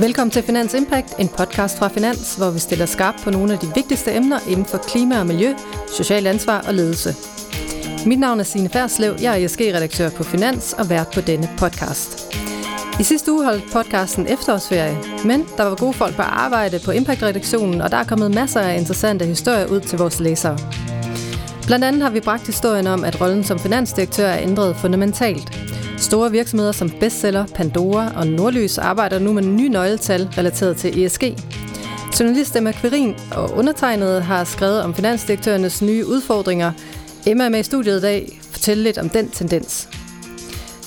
Velkommen til Finans Impact, en podcast fra Finans, hvor vi stiller skarpt på nogle af de vigtigste emner inden for klima og miljø, social ansvar og ledelse. Mit navn er Signe Ferslev, jeg er ESG-redaktør på Finans og vært på denne podcast. I sidste uge holdt podcasten efterårsferie, men der var gode folk på arbejde på Impact-redaktionen, og der er kommet masser af interessante historier ud til vores læsere. Blandt andet har vi bragt historien om, at rollen som finansdirektør er ændret fundamentalt. Store virksomheder som Bestseller, Pandora og Nordlys arbejder nu med nye nøgletal relateret til ESG. Journalist Emma Quirin og undertegnet har skrevet om finansdirektørernes nye udfordringer. Emma er med i studiet i dag. Fortæl lidt om den tendens.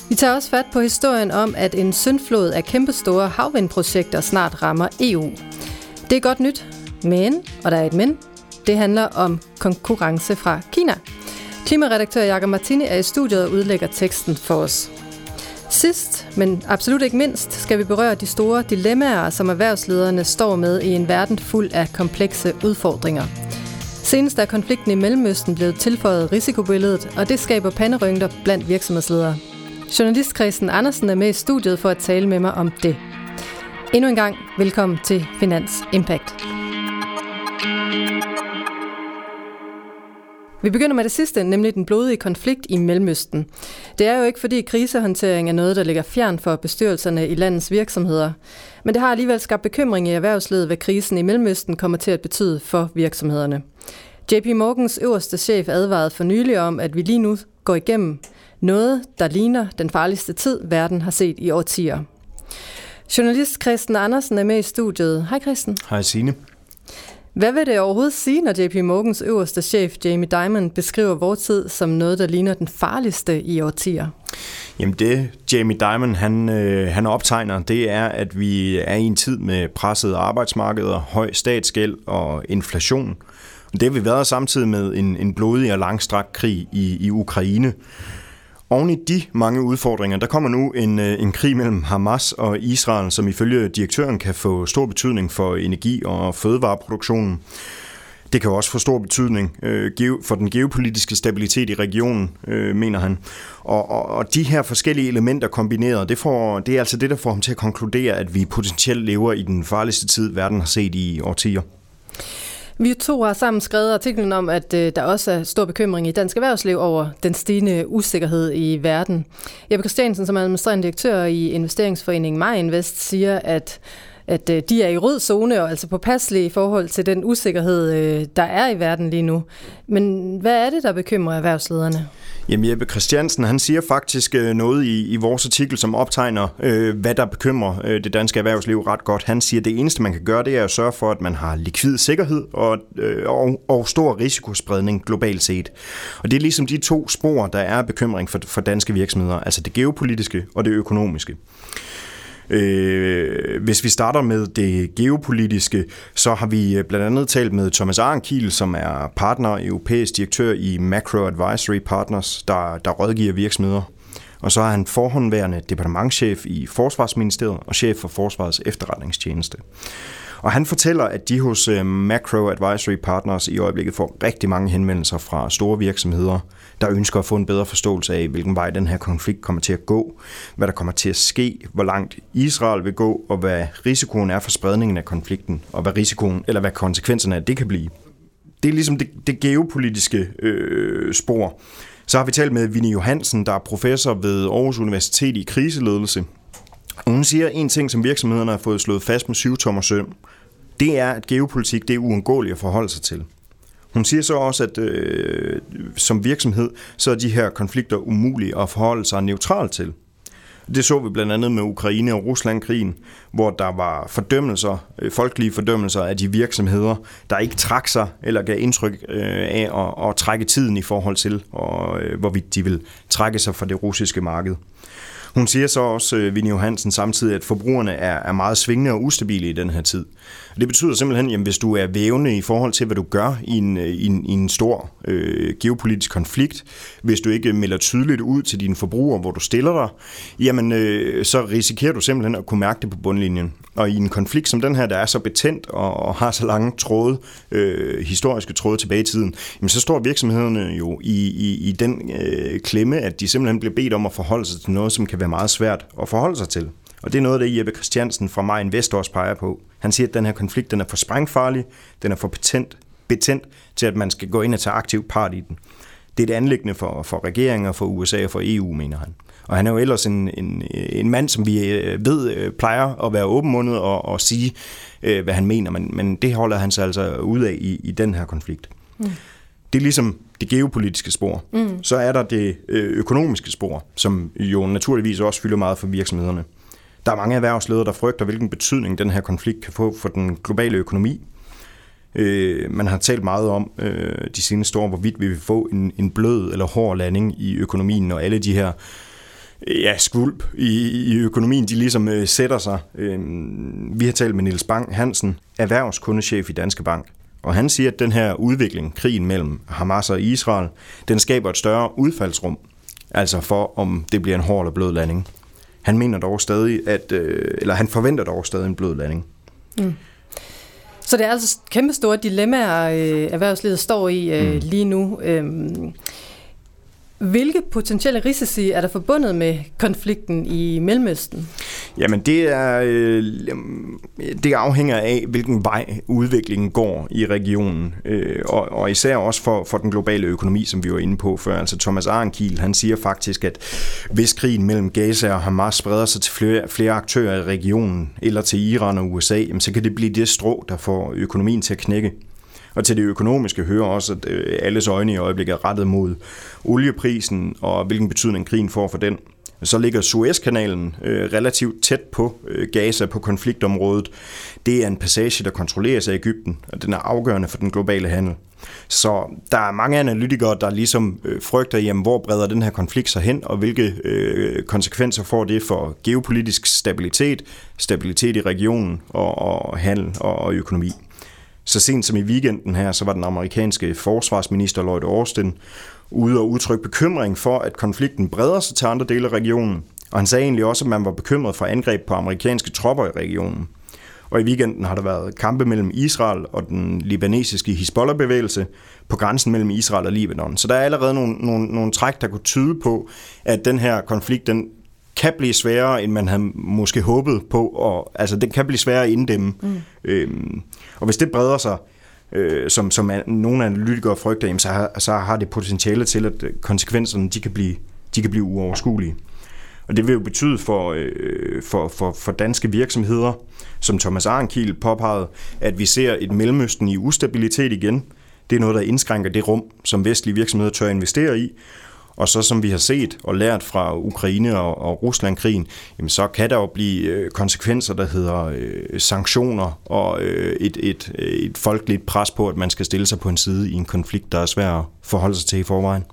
Vi tager også fat på historien om, at en syndflod af kæmpestore havvindprojekter snart rammer EU. Det er godt nyt, men, og der er et men, det handler om konkurrence fra Kina. Klimaredaktør Jakob Martini er i studiet og udlægger teksten for os. Sidst, men absolut ikke mindst, skal vi berøre de store dilemmaer, som erhvervslederne står med i en verden fuld af komplekse udfordringer. Senest er konflikten i Mellemøsten blevet tilføjet risikobilledet, og det skaber panderynker blandt virksomhedsledere. Journalist Christen Andersen er med i studiet for at tale med mig om det. Endnu en gang velkommen til Finans Impact. Vi begynder med det sidste, nemlig den blodige konflikt i Mellemøsten. Det er jo ikke, fordi krisehåndtering er noget, der ligger fjern for bestyrelserne i landets virksomheder. Men det har alligevel skabt bekymring i erhvervslivet, hvad krisen i Mellemøsten kommer til at betyde for virksomhederne. JP Morgans øverste chef advarede for nylig om, at vi lige nu går igennem noget, der ligner den farligste tid, verden har set i årtier. Journalist Christen Andersen er med i studiet. Hej Christen. Hej Signe. Hvad vil det overhovedet sige, når JP Morgans øverste chef, Jamie Dimon, beskriver vores tid som noget, der ligner den farligste i årtier? Jamen det, Jamie Dimon han, øh, han optegner, det er, at vi er i en tid med pressede arbejdsmarkeder, høj statsgæld og inflation. Det har vi været samtidig med en, en blodig og langstrakt krig i, i Ukraine. Oven i de mange udfordringer, der kommer nu en, øh, en krig mellem Hamas og Israel, som ifølge direktøren kan få stor betydning for energi- og fødevareproduktionen. Det kan også få stor betydning øh, for den geopolitiske stabilitet i regionen, øh, mener han. Og, og, og de her forskellige elementer kombineret, det, får, det er altså det, der får ham til at konkludere, at vi potentielt lever i den farligste tid, verden har set i årtier. Vi to har sammen skrevet artiklen om, at øh, der også er stor bekymring i dansk erhvervsliv over den stigende usikkerhed i verden. Jeppe Christiansen, som er administrerende direktør i investeringsforeningen MyInvest, siger, at at øh, de er i rød zone og altså påpasselige i forhold til den usikkerhed, øh, der er i verden lige nu. Men hvad er det, der bekymrer erhvervslederne? Jamen Jeppe Christiansen, han siger faktisk øh, noget i, i vores artikel, som optegner, øh, hvad der bekymrer øh, det danske erhvervsliv ret godt. Han siger, at det eneste, man kan gøre, det er at sørge for, at man har likvid sikkerhed og, øh, og, og stor risikospredning globalt set. Og det er ligesom de to spor, der er bekymring for, for danske virksomheder, altså det geopolitiske og det økonomiske. Øh, hvis vi starter med det geopolitiske, så har vi øh, blandt andet talt med Thomas Arnkiel, som er partner, europæisk direktør i Macro Advisory Partners, der, der rådgiver virksomheder. Og så er han forhåndværende departementchef i Forsvarsministeriet og chef for Forsvarets efterretningstjeneste. Og han fortæller, at de hos øh, Macro Advisory Partners i øjeblikket får rigtig mange henvendelser fra store virksomheder, der ønsker at få en bedre forståelse af, hvilken vej den her konflikt kommer til at gå, hvad der kommer til at ske, hvor langt Israel vil gå, og hvad risikoen er for spredningen af konflikten, og hvad risikoen, eller hvad konsekvenserne af det kan blive. Det er ligesom det, det geopolitiske øh, spor. Så har vi talt med Vinnie Johansen, der er professor ved Aarhus Universitet i kriseledelse. Og hun siger en ting, som virksomhederne har fået slået fast med syv tommer søm. Det er, at geopolitik det er uundgåeligt at forholde sig til. Hun siger så også, at øh, som virksomhed, så er de her konflikter umulige at forholde sig neutralt til. Det så vi blandt andet med Ukraine og Rusland-krigen, hvor der var fordømmelser, øh, folkelige fordømmelser af de virksomheder, der ikke trak sig eller gav indtryk øh, af at, at trække tiden i forhold til, og, øh, hvorvidt de vil trække sig fra det russiske marked. Hun siger så også, øh, Vinnie Johansen, samtidig, at forbrugerne er, er meget svingende og ustabile i den her tid. Det betyder simpelthen, at hvis du er vævende i forhold til, hvad du gør i en, øh, i en, i en stor øh, geopolitisk konflikt, hvis du ikke melder tydeligt ud til dine forbrugere, hvor du stiller dig, jamen jamen, øh, så risikerer du simpelthen at kunne mærke det på bundlinjen. Og i en konflikt som den her, der er så betændt og, og har så lange tråde, øh, historiske tråde tilbage i tiden, jamen, så står virksomhederne jo i, i, i den øh, klemme, at de simpelthen bliver bedt om at forholde sig til noget, som kan være meget svært at forholde sig til. Og det er noget, der Jeppe Christiansen fra Mig Invest også peger på. Han siger, at den her konflikt den er for sprængfarlig, den er for betændt, betændt til, at man skal gå ind og tage aktiv part i den. Det er det anlæggende for, for regeringer, for USA og for EU, mener han. Og han er jo ellers en, en, en mand, som vi øh, ved øh, plejer at være åbenmundet og, og sige, øh, hvad han mener, men, men det holder han sig altså ud af i, i den her konflikt. Mm. Det er ligesom det geopolitiske spor. Mm. Så er der det økonomiske spor, som jo naturligvis også fylder meget for virksomhederne. Der er mange erhvervsledere, der frygter, hvilken betydning den her konflikt kan få for den globale økonomi. Øh, man har talt meget om øh, de seneste år, hvorvidt vi vil få en, en blød eller hård landing i økonomien, og alle de her øh, ja, skvulp i, i økonomien, de ligesom øh, sætter sig. Øh, vi har talt med Niels Bang Hansen, erhvervskundechef i Danske Bank, og han siger, at den her udvikling, krigen mellem Hamas og Israel, den skaber et større udfaldsrum, altså for om det bliver en hård eller blød landing. Han mener dog stadig, at, øh, eller han forventer dog stadig en blød landing. Mm. Så det er altså kæmpe store dilemmaer, øh, erhvervslivet står i øh, mm. lige nu. Øh, hvilke potentielle risici er der forbundet med konflikten i Mellemøsten? Jamen det er øh, det afhænger af hvilken vej udviklingen går i regionen øh, og, og især også for, for den globale økonomi, som vi var inde på før. Altså Thomas Arnkiel, han siger faktisk, at hvis krigen mellem Gaza og Hamas spreder sig til flere, flere aktører i regionen eller til Iran og USA, jamen, så kan det blive det strå, der får økonomien til at knække. Og til det økonomiske hører også, at øh, alles øjne i øjeblikket er rettet mod olieprisen og hvilken betydning krigen får for den. Så ligger Suezkanalen øh, relativt tæt på øh, Gaza på konfliktområdet. Det er en passage, der kontrolleres af Ægypten, og den er afgørende for den globale handel. Så der er mange analytikere, der ligesom øh, frygter, jamen, hvor breder den her konflikt sig hen, og hvilke øh, konsekvenser får det for geopolitisk stabilitet, stabilitet i regionen og, og handel og, og økonomi. Så sent som i weekenden her, så var den amerikanske forsvarsminister Lloyd Austin ude og udtrykke bekymring for, at konflikten breder sig til andre dele af regionen. Og han sagde egentlig også, at man var bekymret for angreb på amerikanske tropper i regionen. Og i weekenden har der været kampe mellem Israel og den libanesiske Hezbollah-bevægelse på grænsen mellem Israel og Libanon. Så der er allerede nogle, nogle, nogle træk, der kunne tyde på, at den her konflikt den kan blive sværere, end man havde måske håbet på. Og, altså, den kan blive sværere at inddæmme. Mm. Øhm, og hvis det breder sig, øh, som, som nogle analytikere frygter, jamen, så, har, så har det potentiale til, at konsekvenserne de kan blive, de kan blive uoverskuelige. Og det vil jo betyde for, øh, for, for, for danske virksomheder, som Thomas Arnkiel påpegede, at vi ser et mellemøsten i ustabilitet igen. Det er noget, der indskrænker det rum, som vestlige virksomheder tør investere i. Og så som vi har set og lært fra Ukraine og, og Ruslandkrigen, jamen så kan der jo blive øh, konsekvenser, der hedder øh, sanktioner og øh, et, et, et folkeligt pres på, at man skal stille sig på en side i en konflikt, der er svær at forholde sig til i forvejen.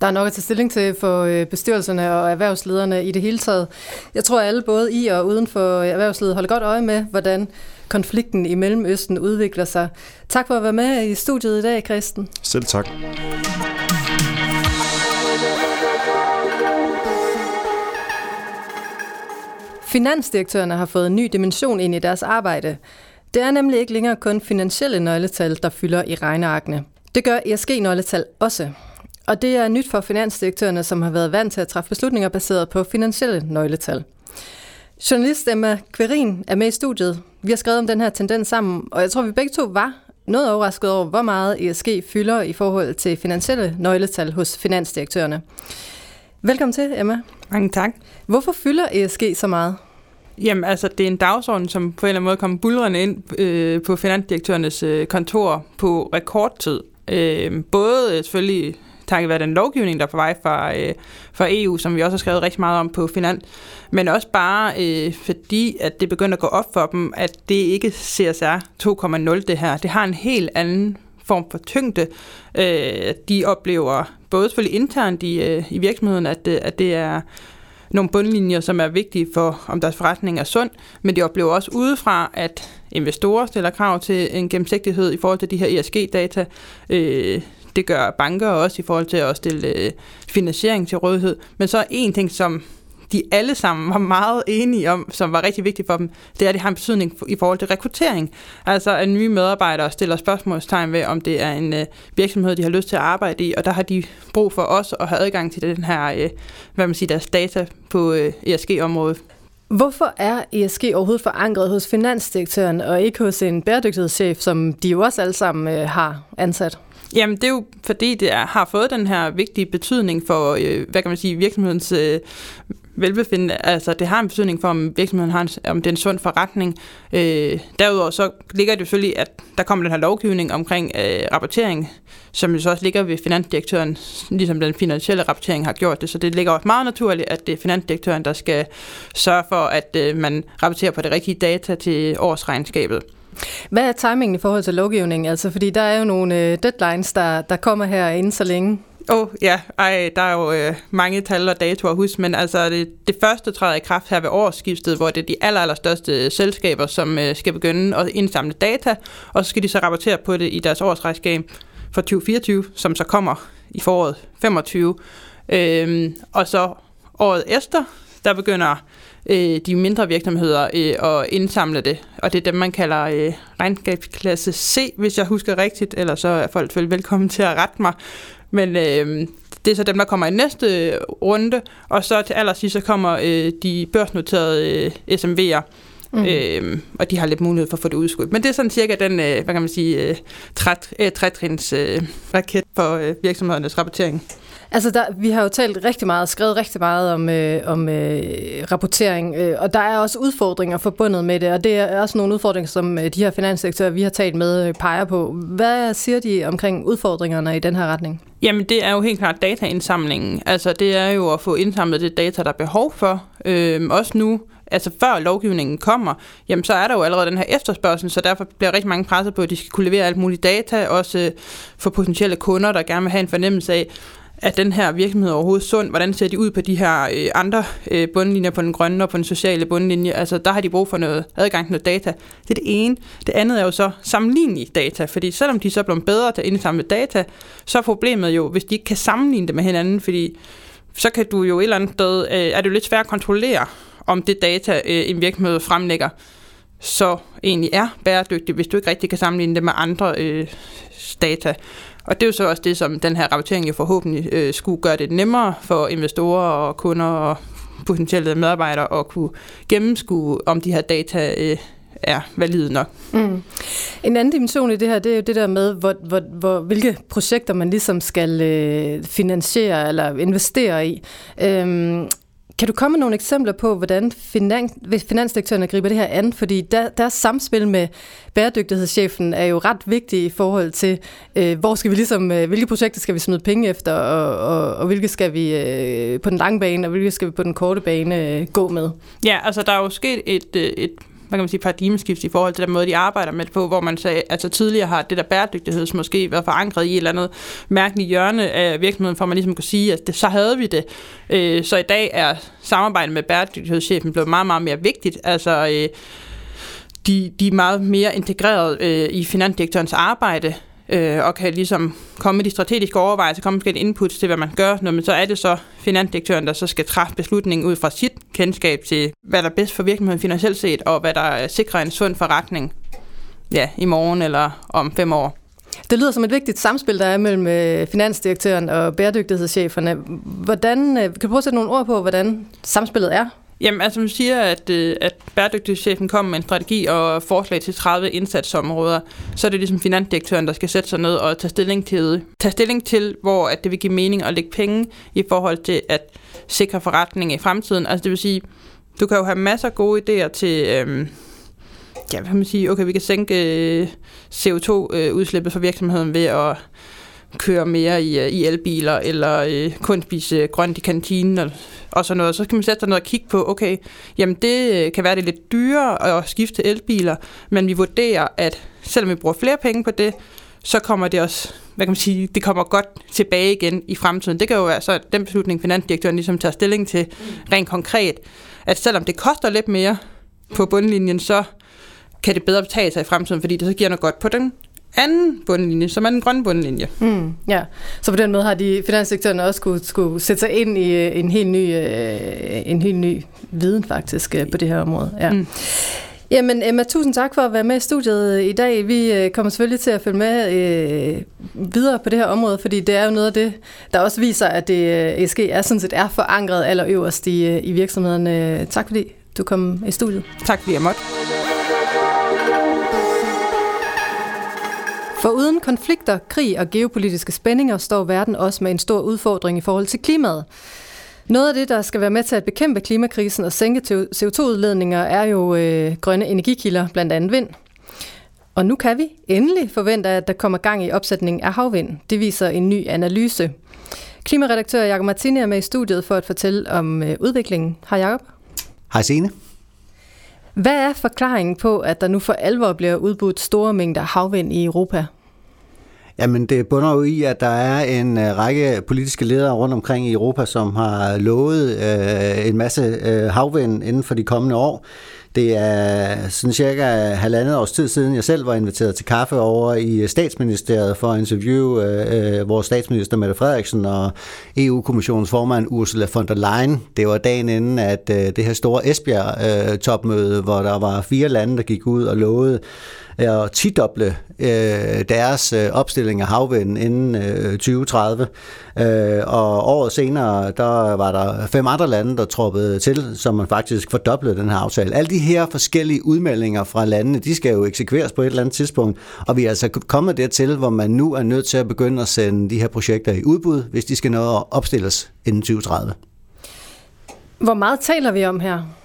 Der er nok at tage stilling til for øh, bestyrelserne og erhvervslederne i det hele taget. Jeg tror, at alle både i og uden for erhvervslivet holder godt øje med, hvordan konflikten i Mellemøsten udvikler sig. Tak for at være med i studiet i dag, Kristen. Selv tak. Finansdirektørerne har fået en ny dimension ind i deres arbejde. Det er nemlig ikke længere kun finansielle nøgletal, der fylder i regnearkene. Det gør ESG-nøgletal også. Og det er nyt for finansdirektørerne, som har været vant til at træffe beslutninger baseret på finansielle nøgletal. Journalist Emma Querin er med i studiet. Vi har skrevet om den her tendens sammen, og jeg tror, vi begge to var noget overrasket over, hvor meget ESG fylder i forhold til finansielle nøgletal hos finansdirektørerne. Velkommen til, Emma. Mange tak. Hvorfor fylder ESG så meget? Jamen, altså, det er en dagsorden, som på en eller anden måde kommer bulrende ind øh, på finansdirektørernes øh, kontor på rekordtid. Øh, både øh, selvfølgelig takket være den lovgivning, der er på vej fra, øh, fra EU, som vi også har skrevet rigtig meget om på Finans, men også bare øh, fordi, at det begynder at gå op for dem, at det ikke CSR 2.0 det her. Det har en helt anden form for tyngde. Øh, de oplever både selvfølgelig internt i, øh, i virksomheden, at, øh, at det er nogle bundlinjer, som er vigtige for, om deres forretning er sund, men de oplever også udefra, at investorer stiller krav til en gennemsigtighed i forhold til de her ESG-data. Øh, det gør banker også i forhold til at stille øh, finansiering til rådighed. Men så er en ting, som de alle sammen var meget enige om, som var rigtig vigtigt for dem, det er, at det har en betydning i forhold til rekruttering. Altså at nye medarbejdere stiller spørgsmålstegn ved, om det er en øh, virksomhed, de har lyst til at arbejde i, og der har de brug for os at have adgang til den her, øh, hvad man siger, deres data på øh, ESG-området. Hvorfor er ESG overhovedet forankret hos finansdirektøren og ikke hos en bæredygtighedschef, som de jo også alle sammen øh, har ansat? Jamen, det er jo fordi, det er, har fået den her vigtige betydning for, øh, hvad kan man sige, virksomhedens øh, velbefindende. Altså, det har en betydning for, om virksomheden har en, om det er en sund forretning. Øh, derudover så ligger det jo selvfølgelig, at der kommer den her lovgivning omkring øh, rapportering, som jo så også ligger ved finansdirektøren, ligesom den finansielle rapportering har gjort det. Så det ligger også meget naturligt, at det er finansdirektøren, der skal sørge for, at øh, man rapporterer på det rigtige data til årsregnskabet. Hvad er timingen i forhold til lovgivningen? Altså, fordi der er jo nogle øh, deadlines, der, der kommer her inden så længe. Åh, oh, ja. Ej, der er jo øh, mange tal og datoer at huske, men altså det, det første træder i kraft her ved årsskiftet, hvor det er de aller, allerstørste øh, selskaber, som øh, skal begynde at indsamle data, og så skal de så rapportere på det i deres årsregnskab for 2024, som så kommer i foråret 25. Øhm, og så året efter, der begynder øh, de mindre virksomheder øh, at indsamle det. Og det er dem, man kalder øh, regnskabsklasse C, hvis jeg husker rigtigt. Eller så er folk vel velkommen til at rette mig. Men øh, det er så dem, der kommer i næste runde. Og så til allersidst, så kommer øh, de børsnoterede øh, SMV'er. Mm. Øh, og de har lidt mulighed for at få det udskudt. Men det er sådan cirka den, øh, hvad kan man sige, øh, øh, trætrins øh, raket for øh, virksomhedernes rapportering. Altså, der, vi har jo talt rigtig meget, skrevet rigtig meget om, øh, om øh, rapportering, øh, og der er også udfordringer forbundet med det, og det er også nogle udfordringer, som øh, de her finanssektorer, vi har talt med, øh, peger på. Hvad siger de omkring udfordringerne i den her retning? Jamen, det er jo helt klart dataindsamlingen. Altså, det er jo at få indsamlet det data, der er behov for. Øh, også nu, altså før lovgivningen kommer, jamen så er der jo allerede den her efterspørgsel, så derfor bliver rigtig mange presset på, at de skal kunne levere alt muligt data, også øh, for potentielle kunder, der gerne vil have en fornemmelse af, er den her virksomhed overhovedet sund? Hvordan ser de ud på de her øh, andre øh, bundlinjer, på den grønne og på den sociale bundlinje? Altså, der har de brug for noget adgang til noget data. Det er det ene. Det andet er jo så sammenlignelige data, fordi selvom de så er blevet bedre til at indsamle data, så er problemet jo, hvis de ikke kan sammenligne det med hinanden, fordi så kan du jo et eller andet sted, øh, er det jo lidt svært at kontrollere, om det data, øh, en virksomhed fremlægger, så egentlig er bæredygtigt, hvis du ikke rigtig kan sammenligne det med andre øh, data. Og det er jo så også det, som den her rapportering jo forhåbentlig øh, skulle gøre det nemmere for investorer og kunder og potentielle medarbejdere at kunne gennemskue, om de her data øh, er valide nok. Mm. En anden dimension i det her, det er jo det der med, hvor, hvor, hvor, hvilke projekter man ligesom skal øh, finansiere eller investere i. Øhm, kan du komme med nogle eksempler på, hvordan finans, finansdirektørerne griber det her an? Fordi der, deres samspil med bæredygtighedschefen er jo ret vigtigt i forhold til, øh, hvor skal vi ligesom, øh, hvilke projekter skal vi smide penge efter, og, og, og hvilke skal vi øh, på den lange bane, og hvilke skal vi på den korte bane øh, gå med? Ja, altså der er jo sket et, øh, et hvad kan man sige, paradigmeskift i forhold til den måde, de arbejder med det på, hvor man sagde, altså tidligere har det der bæredygtighed måske været forankret i et eller andet mærkeligt hjørne af virksomheden, for man ligesom kunne sige, at det, så havde vi det. Øh, så i dag er samarbejdet med bæredygtighedschefen blevet meget, meget mere vigtigt. Altså, øh, de, de er meget mere integreret øh, i finansdirektørens arbejde, øh, og kan ligesom komme med de strategiske overvejelser, komme med input til, hvad man gør, når man så er det så finansdirektøren, der så skal træffe beslutningen ud fra sit kendskab til, hvad der er bedst for virksomheden finansielt set, og hvad der sikrer en sund forretning ja, i morgen eller om fem år. Det lyder som et vigtigt samspil, der er mellem øh, finansdirektøren og bæredygtighedscheferne. Hvordan, øh, kan du prøve at sætte nogle ord på, hvordan samspillet er? Jamen, altså man siger, at, øh, at bæredygtighedschefen kommer med en strategi og forslag til 30 indsatsområder, så er det ligesom finansdirektøren, der skal sætte sig ned og tage stilling til, tage stilling til hvor at det vil give mening at lægge penge i forhold til at sikre forretning i fremtiden. Altså det vil sige, du kan jo have masser af gode idéer til, øhm, ja, hvad kan man sige, okay, vi kan sænke øh, CO2-udslippet øh, for virksomheden ved at køre mere i, øh, i elbiler, eller øh, kun spise grønt i kantinen, og, og sådan noget. Så kan man sætte sig ned og kigge på, okay, jamen det øh, kan være, det er lidt dyrere at skifte til elbiler, men vi vurderer, at selvom vi bruger flere penge på det, så kommer det også, hvad kan man sige, det kommer godt tilbage igen i fremtiden. Det kan jo være så den beslutning, finansdirektøren ligesom tager stilling til rent konkret, at selvom det koster lidt mere på bundlinjen, så kan det bedre betale sig i fremtiden, fordi det så giver noget godt på den anden bundlinje, som er den grønne bundlinje. Mm, ja, så på den måde har de finanssektorerne også skulle, skulle sætte sig ind i øh, en helt ny, øh, en helt ny viden faktisk øh, på det her område. Ja. Mm. Jamen Emma, tusind tak for at være med i studiet i dag. Vi kommer selvfølgelig til at følge med øh, videre på det her område, fordi det er jo noget af det, der også viser, at det ESG er sådan set er forankret allerøverst i, i virksomhederne. Tak fordi du kom i studiet. Tak fordi jeg måtte. For uden konflikter, krig og geopolitiske spændinger står verden også med en stor udfordring i forhold til klimaet. Noget af det, der skal være med til at bekæmpe klimakrisen og sænke CO2-udledninger, er jo øh, grønne energikilder, blandt andet vind. Og nu kan vi endelig forvente, at der kommer gang i opsætningen af havvind. Det viser en ny analyse. Klimaredaktør Jakob Martini er med i studiet for at fortælle om øh, udviklingen. Hej Jakob. Hej Signe. Hvad er forklaringen på, at der nu for alvor bliver udbudt store mængder havvind i Europa? Jamen, det bunder jo i, at der er en øh, række politiske ledere rundt omkring i Europa, som har lovet øh, en masse øh, havvind inden for de kommende år. Det er sådan cirka halvandet års tid siden, jeg selv var inviteret til kaffe over i statsministeriet for at interviewe øh, øh vores statsminister Mette Frederiksen og EU-kommissionens formand Ursula von der Leyen. Det var dagen inden, at øh, det her store Esbjerg-topmøde, øh, hvor der var fire lande, der gik ud og lovede at tidoble øh, deres øh, opstilling af havvind inden øh, 2030. Øh, og året senere, der var der fem andre lande, der troppede til, som man faktisk fordoblede den her aftale. Alle de her forskellige udmeldinger fra landene, de skal jo eksekveres på et eller andet tidspunkt, og vi er altså kommet dertil, hvor man nu er nødt til at begynde at sende de her projekter i udbud, hvis de skal nå at opstilles inden 2030. Hvor meget taler vi om her?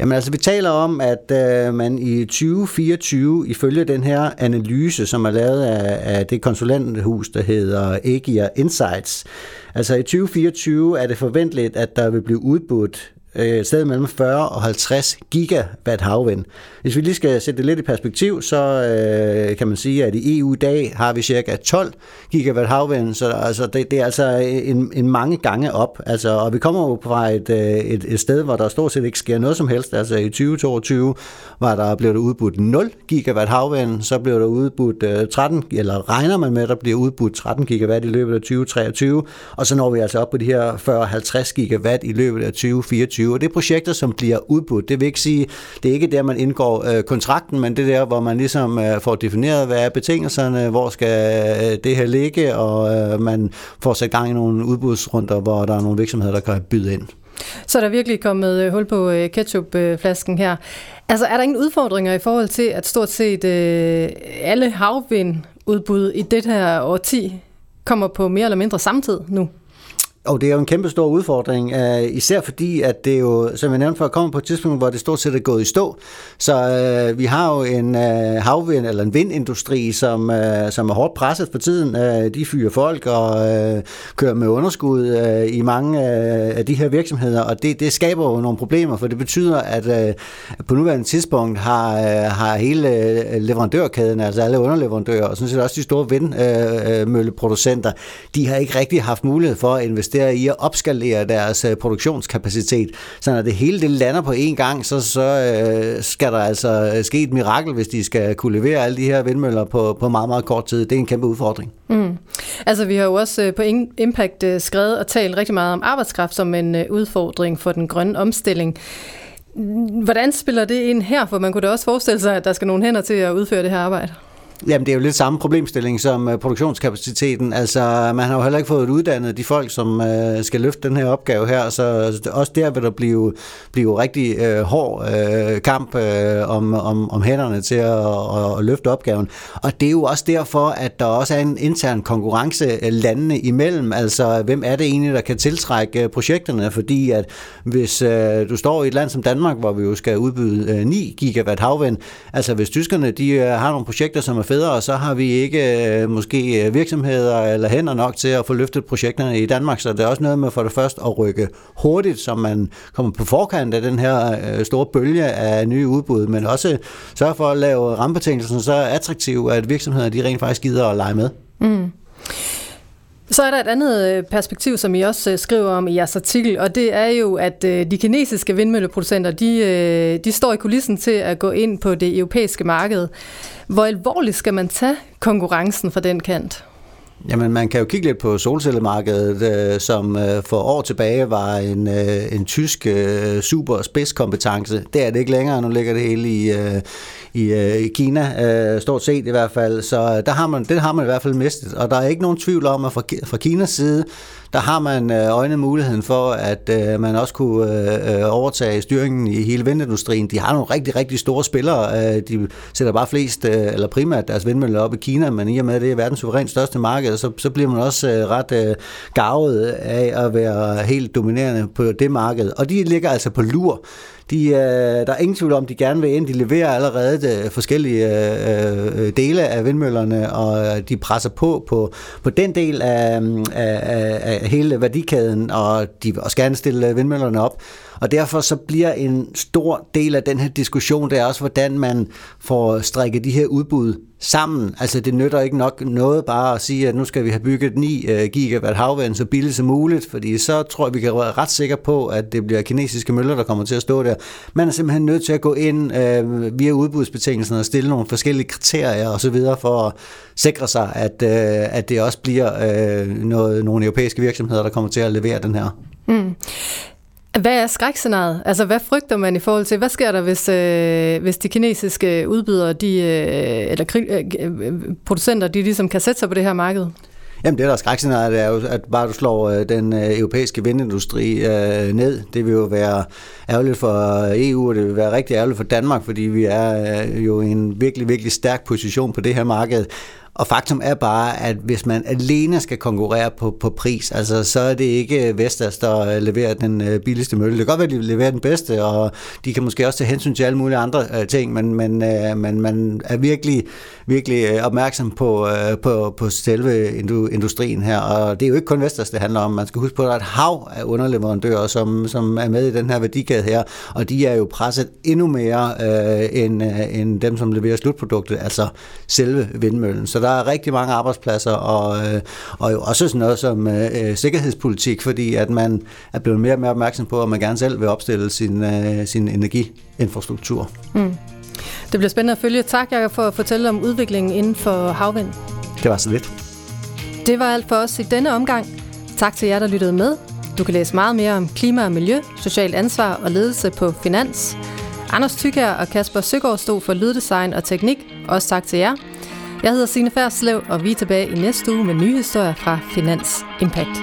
Jamen altså, vi taler om, at øh, man i 2024, ifølge den her analyse, som er lavet af, af det konsulenthus, der hedder Agia Insights, altså i 2024 er det forventeligt, at der vil blive udbudt øh, sted mellem 40 og 50 gigawatt havvind. Hvis vi lige skal sætte det lidt i perspektiv, så øh, kan man sige, at i EU i dag har vi cirka 12 gigawatt havvind, så altså, det, det er altså en, en mange gange op. Altså, og vi kommer jo fra et, øh, et, et sted, hvor der stort set ikke sker noget som helst. Altså i 2022 var der, blev der udbudt 0 gigawatt havvind, så blev der udbudt øh, 13, eller regner man med, at der bliver udbudt 13 gigawatt i løbet af 2023, og så når vi altså op på de her 40-50 gigawatt i løbet af 2024. Og det er projekter, som bliver udbudt. Det vil ikke sige, det er ikke der, man indgår øh, kontrakten, men det er der, hvor man ligesom øh, får defineret, hvad er betingelserne, hvor skal øh, det her ligge, og øh, man får sat gang i nogle udbudsrunder, hvor der er nogle virksomheder, der kan byde ind. Så er der virkelig kommet øh, hul på øh, ketchupflasken her. Altså er der ingen udfordringer i forhold til, at stort set øh, alle havvindudbud i det her årti kommer på mere eller mindre samtidig nu? Og det er jo en kæmpe stor udfordring, uh, især fordi, at det jo, som jeg nævnte før, kommer på et tidspunkt, hvor det stort set er gået i stå. Så øh, vi har jo en øh, havvind, eller en vindindustri, som, øh, som er hårdt presset for tiden. Øh, de fyrer folk og øh, kører med underskud øh, i mange øh, af de her virksomheder, og det, det skaber jo nogle problemer, for det betyder, at øh, på nuværende tidspunkt har, øh, har hele øh, leverandørkæden, altså alle underleverandører, og sådan set også de store vindmølleproducenter, de har ikke rigtig haft mulighed for at investere investerer i at opskalere deres øh, produktionskapacitet. Så når det hele det lander på én gang, så, så øh, skal der altså øh, ske et mirakel, hvis de skal kunne levere alle de her vindmøller på, på meget, meget kort tid. Det er en kæmpe udfordring. Mm. Altså vi har jo også øh, på Impact øh, skrevet og talt rigtig meget om arbejdskraft som en udfordring for den grønne omstilling. Hvordan spiller det ind her? For man kunne da også forestille sig, at der skal nogle hænder til at udføre det her arbejde. Jamen, det er jo lidt samme problemstilling som uh, produktionskapaciteten. Altså, man har jo heller ikke fået uddannet de folk, som uh, skal løfte den her opgave her, så også der vil der blive, blive rigtig uh, hård uh, kamp uh, om, om, om hænderne til at, at, at løfte opgaven. Og det er jo også derfor, at der også er en intern konkurrence landene imellem. Altså, hvem er det egentlig, der kan tiltrække projekterne? Fordi at hvis uh, du står i et land som Danmark, hvor vi jo skal udbyde uh, 9 gigawatt havvind, altså hvis tyskerne de uh, har nogle projekter, som er federe, så har vi ikke øh, måske øh, virksomheder eller hænder nok til at få løftet projekterne i Danmark, så det er også noget med for det første at rykke hurtigt, så man kommer på forkant af den her øh, store bølge af nye udbud, men også sørge for at lave rammebetingelsen så attraktive, at virksomheder de rent faktisk gider at lege med. Mm. Så er der et andet perspektiv, som I også skriver om i jeres artikel, og det er jo, at de kinesiske vindmølleproducenter, de, de står i kulissen til at gå ind på det europæiske marked. Hvor alvorligt skal man tage konkurrencen fra den kant? Jamen, man kan jo kigge lidt på solcellemarkedet, øh, som øh, for år tilbage var en, øh, en tysk øh, super spidskompetence. Det er det ikke længere, nu ligger det hele i, øh, i, øh, i Kina, øh, stort set i hvert fald. Så øh, der har man, det har man i hvert fald mistet, og der er ikke nogen tvivl om, at fra, fra Kinas side, der har man øh, øjne øjnet muligheden for, at øh, man også kunne øh, øh, overtage styringen i hele vindindustrien. De har nogle rigtig, rigtig store spillere. Øh, de sætter bare flest, øh, eller primært deres vindmøller op i Kina, men i og med, at det er verdens suverænt største marked, så, så bliver man også øh, ret øh, gavet af at være helt dominerende på det marked. Og de ligger altså på lur de, øh, der er ingen tvivl om, de gerne vil ind. De leverer allerede de forskellige øh, øh, dele af vindmøllerne, og øh, de presser på på, på den del af, af, af hele værdikæden, og de vil også gerne stille vindmøllerne op. Og derfor så bliver en stor del af den her diskussion, det er også, hvordan man får strikket de her udbud sammen. Altså det nytter ikke nok noget bare at sige, at nu skal vi have bygget 9 øh, gigawatt havvind så billigt som muligt, fordi så tror jeg, vi kan være ret sikre på, at det bliver kinesiske møller, der kommer til at stå der. Man er simpelthen nødt til at gå ind øh, via udbudsbetingelserne og stille nogle forskellige kriterier osv. for at sikre sig, at, øh, at det også bliver øh, noget, nogle europæiske virksomheder, der kommer til at levere den her. Mm. Hvad er skrækscenariet? Altså, hvad frygter man i forhold til, hvad sker der, hvis, øh, hvis de kinesiske udbydere, de, øh, eller øh, øh, producenter, de ligesom kan sætte sig på det her marked? Jamen det der er skrækscenariet, det er jo, at bare du slår øh, den øh, europæiske vindindustri øh, ned. Det vil jo være ærgerligt for øh, EU, og det vil være rigtig ærgerligt for Danmark, fordi vi er øh, jo i en virkelig, virkelig stærk position på det her marked. Og faktum er bare, at hvis man alene skal konkurrere på, på pris, altså, så er det ikke øh, Vestas, der øh, leverer den øh, billigste mølle. Det kan godt være, at de leverer den bedste, og de kan måske også tage hensyn til alle mulige andre øh, ting, men, men, øh, men man er virkelig, virkelig opmærksom på, på, på selve industrien her. Og det er jo ikke kun Vestas, det handler om. Man skal huske på, at der er et hav af underleverandører, som, som er med i den her værdikæde her, og de er jo presset endnu mere øh, end, øh, end dem, som leverer slutproduktet, altså selve vindmøllen. Så der der er rigtig mange arbejdspladser, og, øh, og jo også sådan noget som øh, sikkerhedspolitik, fordi at man er blevet mere og mere opmærksom på, at man gerne selv vil opstille sin, øh, sin energiinfrastruktur. Mm. Det bliver spændende at følge. Tak, Jacob, for at fortælle om udviklingen inden for havvind. Det var så lidt. Det var alt for os i denne omgang. Tak til jer, der lyttede med. Du kan læse meget mere om klima og miljø, socialt ansvar og ledelse på Finans. Anders Tykær og Kasper Søgaard stod for lyddesign og teknik. Også tak til jer. Jeg hedder Signe Færslev, og vi er tilbage i næste uge med nye historier fra Finans Impact.